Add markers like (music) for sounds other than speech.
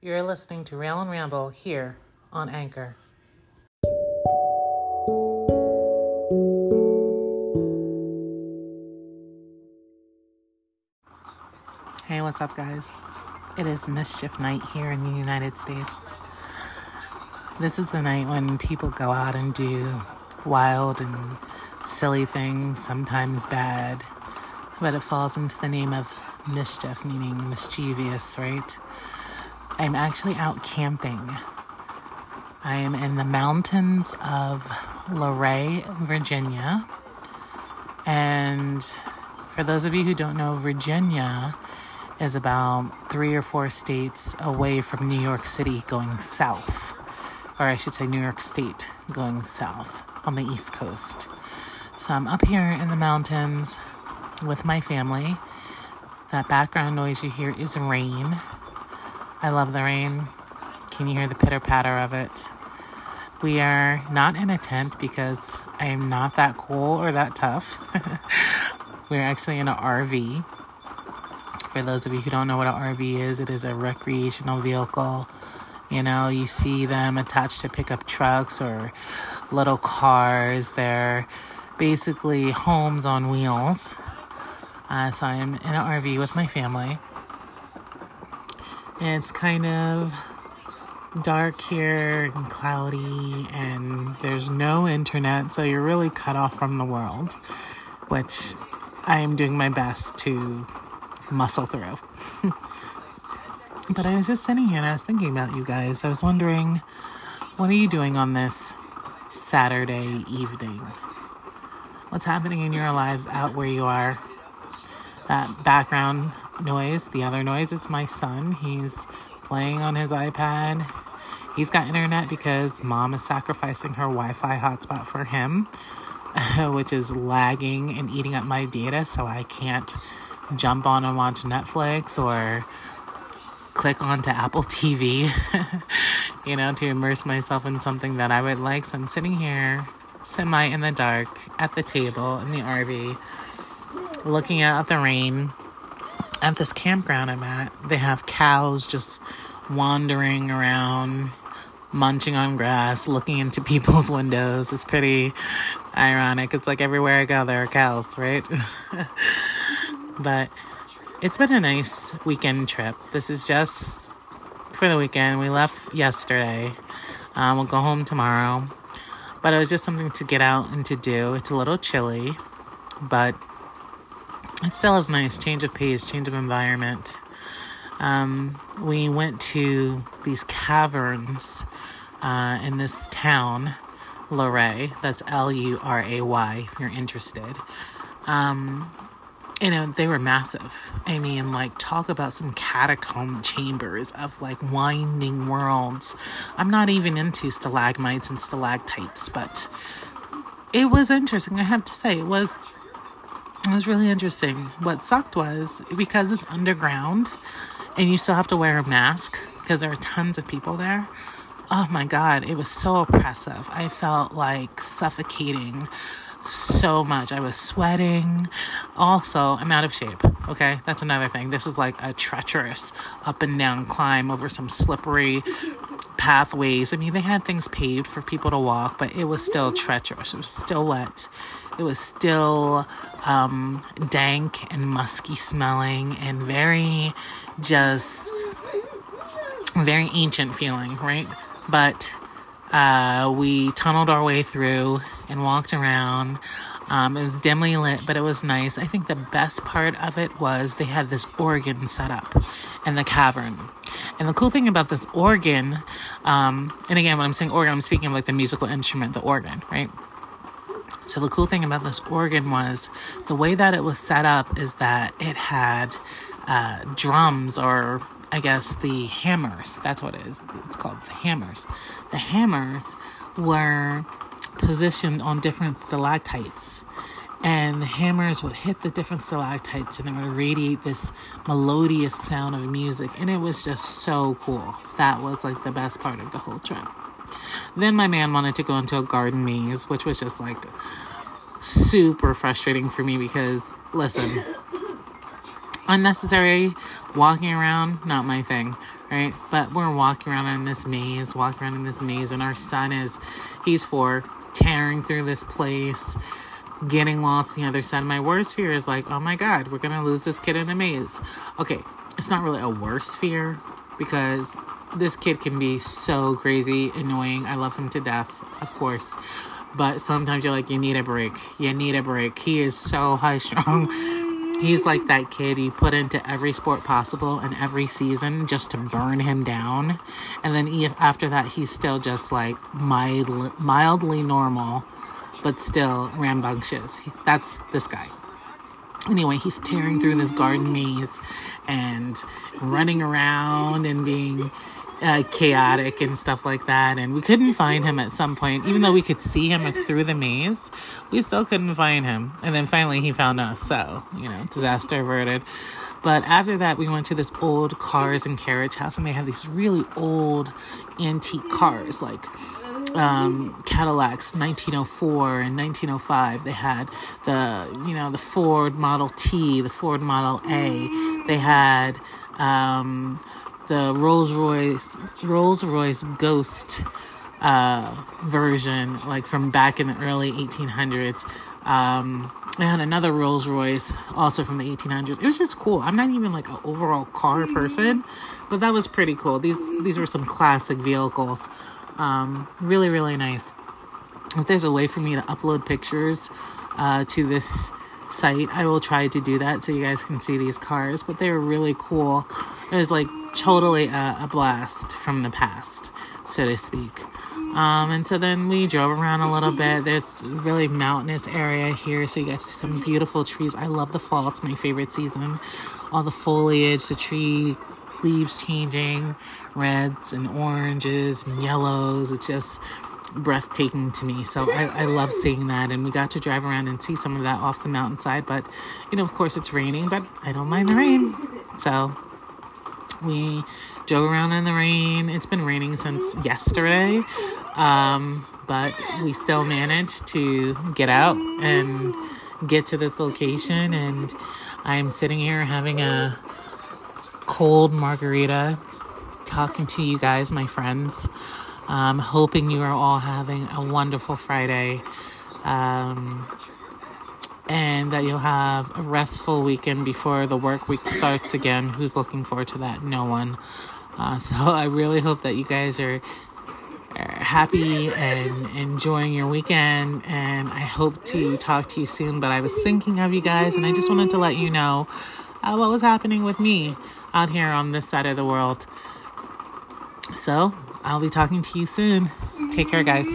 You're listening to Rail and Ramble here on Anchor. Hey, what's up, guys? It is Mischief Night here in the United States. This is the night when people go out and do wild and silly things, sometimes bad, but it falls into the name of mischief, meaning mischievous, right? I'm actually out camping. I am in the mountains of Luray, Virginia. And for those of you who don't know, Virginia is about three or four states away from New York City going south. Or I should say, New York State going south on the East Coast. So I'm up here in the mountains with my family. That background noise you hear is rain. I love the rain. Can you hear the pitter patter of it? We are not in a tent because I am not that cool or that tough. (laughs) We're actually in an RV. For those of you who don't know what an RV is, it is a recreational vehicle. You know, you see them attached to pickup trucks or little cars. They're basically homes on wheels. Uh, so I'm in an RV with my family. It's kind of dark here and cloudy, and there's no internet, so you're really cut off from the world, which I am doing my best to muscle through. (laughs) but I was just sitting here and I was thinking about you guys. I was wondering, what are you doing on this Saturday evening? What's happening in your lives out where you are? That background noise, the other noise is my son. He's playing on his iPad. He's got internet because mom is sacrificing her Wi Fi hotspot for him, (laughs) which is lagging and eating up my data, so I can't jump on and watch Netflix or click onto Apple (laughs) TV, you know, to immerse myself in something that I would like. So I'm sitting here, semi in the dark, at the table in the RV, looking out at the rain at this campground I'm at, they have cows just wandering around, munching on grass, looking into (laughs) people's windows. It's pretty ironic. It's like everywhere I go, there are cows, right? (laughs) but it's been a nice weekend trip. This is just for the weekend. We left yesterday. Um, we'll go home tomorrow. But it was just something to get out and to do. It's a little chilly, but it still is nice. Change of pace, change of environment. Um, we went to these caverns uh, in this town, Luray. That's L U R A Y, if you're interested. Um, you know, they were massive. I mean, like, talk about some catacomb chambers of like winding worlds. I'm not even into stalagmites and stalactites, but it was interesting. I have to say, it was it was really interesting. What sucked was because it's underground and you still have to wear a mask because there are tons of people there. Oh my God, it was so oppressive. I felt like suffocating so much. I was sweating. Also, I'm out of shape. Okay, that's another thing. This was like a treacherous up and down climb over some slippery pathways. I mean, they had things paved for people to walk, but it was still treacherous. It was still wet. It was still um, dank and musky smelling and very just very ancient feeling, right? But uh, we tunneled our way through and walked around. Um, it was dimly lit, but it was nice. I think the best part of it was they had this organ set up in the cavern. And the cool thing about this organ, um, and again, when I'm saying organ, I'm speaking of like the musical instrument, the organ, right? So the cool thing about this organ was the way that it was set up is that it had uh, drums or I guess the hammers. That's what it is. It's called the hammers. The hammers were positioned on different stalactites. And the hammers would hit the different stalactites and it would radiate this melodious sound of music. And it was just so cool. That was like the best part of the whole trip. Then my man wanted to go into a garden maze, which was just like super frustrating for me because, listen, (coughs) unnecessary walking around, not my thing, right? But we're walking around in this maze, walking around in this maze, and our son is, he's four, tearing through this place, getting lost on the other side. My worst fear is like, oh my God, we're gonna lose this kid in the maze. Okay, it's not really a worse fear because this kid can be so crazy, annoying. I love him to death, of course. But sometimes you're like, you need a break. You need a break. He is so high strung. (laughs) He's like that kid you put into every sport possible and every season just to burn him down. And then after that, he's still just like mild, mildly normal, but still rambunctious. That's this guy. Anyway, he's tearing through this garden maze and running around and being uh, chaotic and stuff like that. And we couldn't find him at some point, even though we could see him through the maze. We still couldn't find him. And then finally, he found us. So you know, disaster averted. But after that, we went to this old cars and carriage house, and they have these really old antique cars, like um, Cadillacs, 1904 and 1905. They had the, you know, the Ford Model T, the Ford Model A. They had um, the Rolls Royce Rolls Royce Ghost uh, version, like from back in the early 1800s. Um, and another Rolls Royce, also from the 1800s. It was just cool. I'm not even like an overall car person, but that was pretty cool. These these were some classic vehicles. Um, really, really nice. If there's a way for me to upload pictures uh, to this site, I will try to do that so you guys can see these cars. But they were really cool. It was like totally a, a blast from the past, so to speak. Um, and so then we drove around a little bit. There's really mountainous area here, so you get some beautiful trees. I love the fall; it's my favorite season. All the foliage, the tree leaves changing, reds and oranges and yellows. It's just breathtaking to me. So I, I love seeing that. And we got to drive around and see some of that off the mountainside. But, you know, of course it's raining, but I don't mind the rain. So we drove around in the rain. It's been raining since yesterday, um, but we still managed to get out and get to this location. And I'm sitting here having a cold margarita, talking to you guys, my friends. Um, hoping you are all having a wonderful Friday. Um, and that you'll have a restful weekend before the work week starts again. Who's looking forward to that? No one. Uh, (laughs) so I really hope that you guys are, are happy and enjoying your weekend. And I hope to talk to you soon. But I was thinking of you guys, and I just wanted to let you know uh, what was happening with me out here on this side of the world. So I'll be talking to you soon. Take care, guys.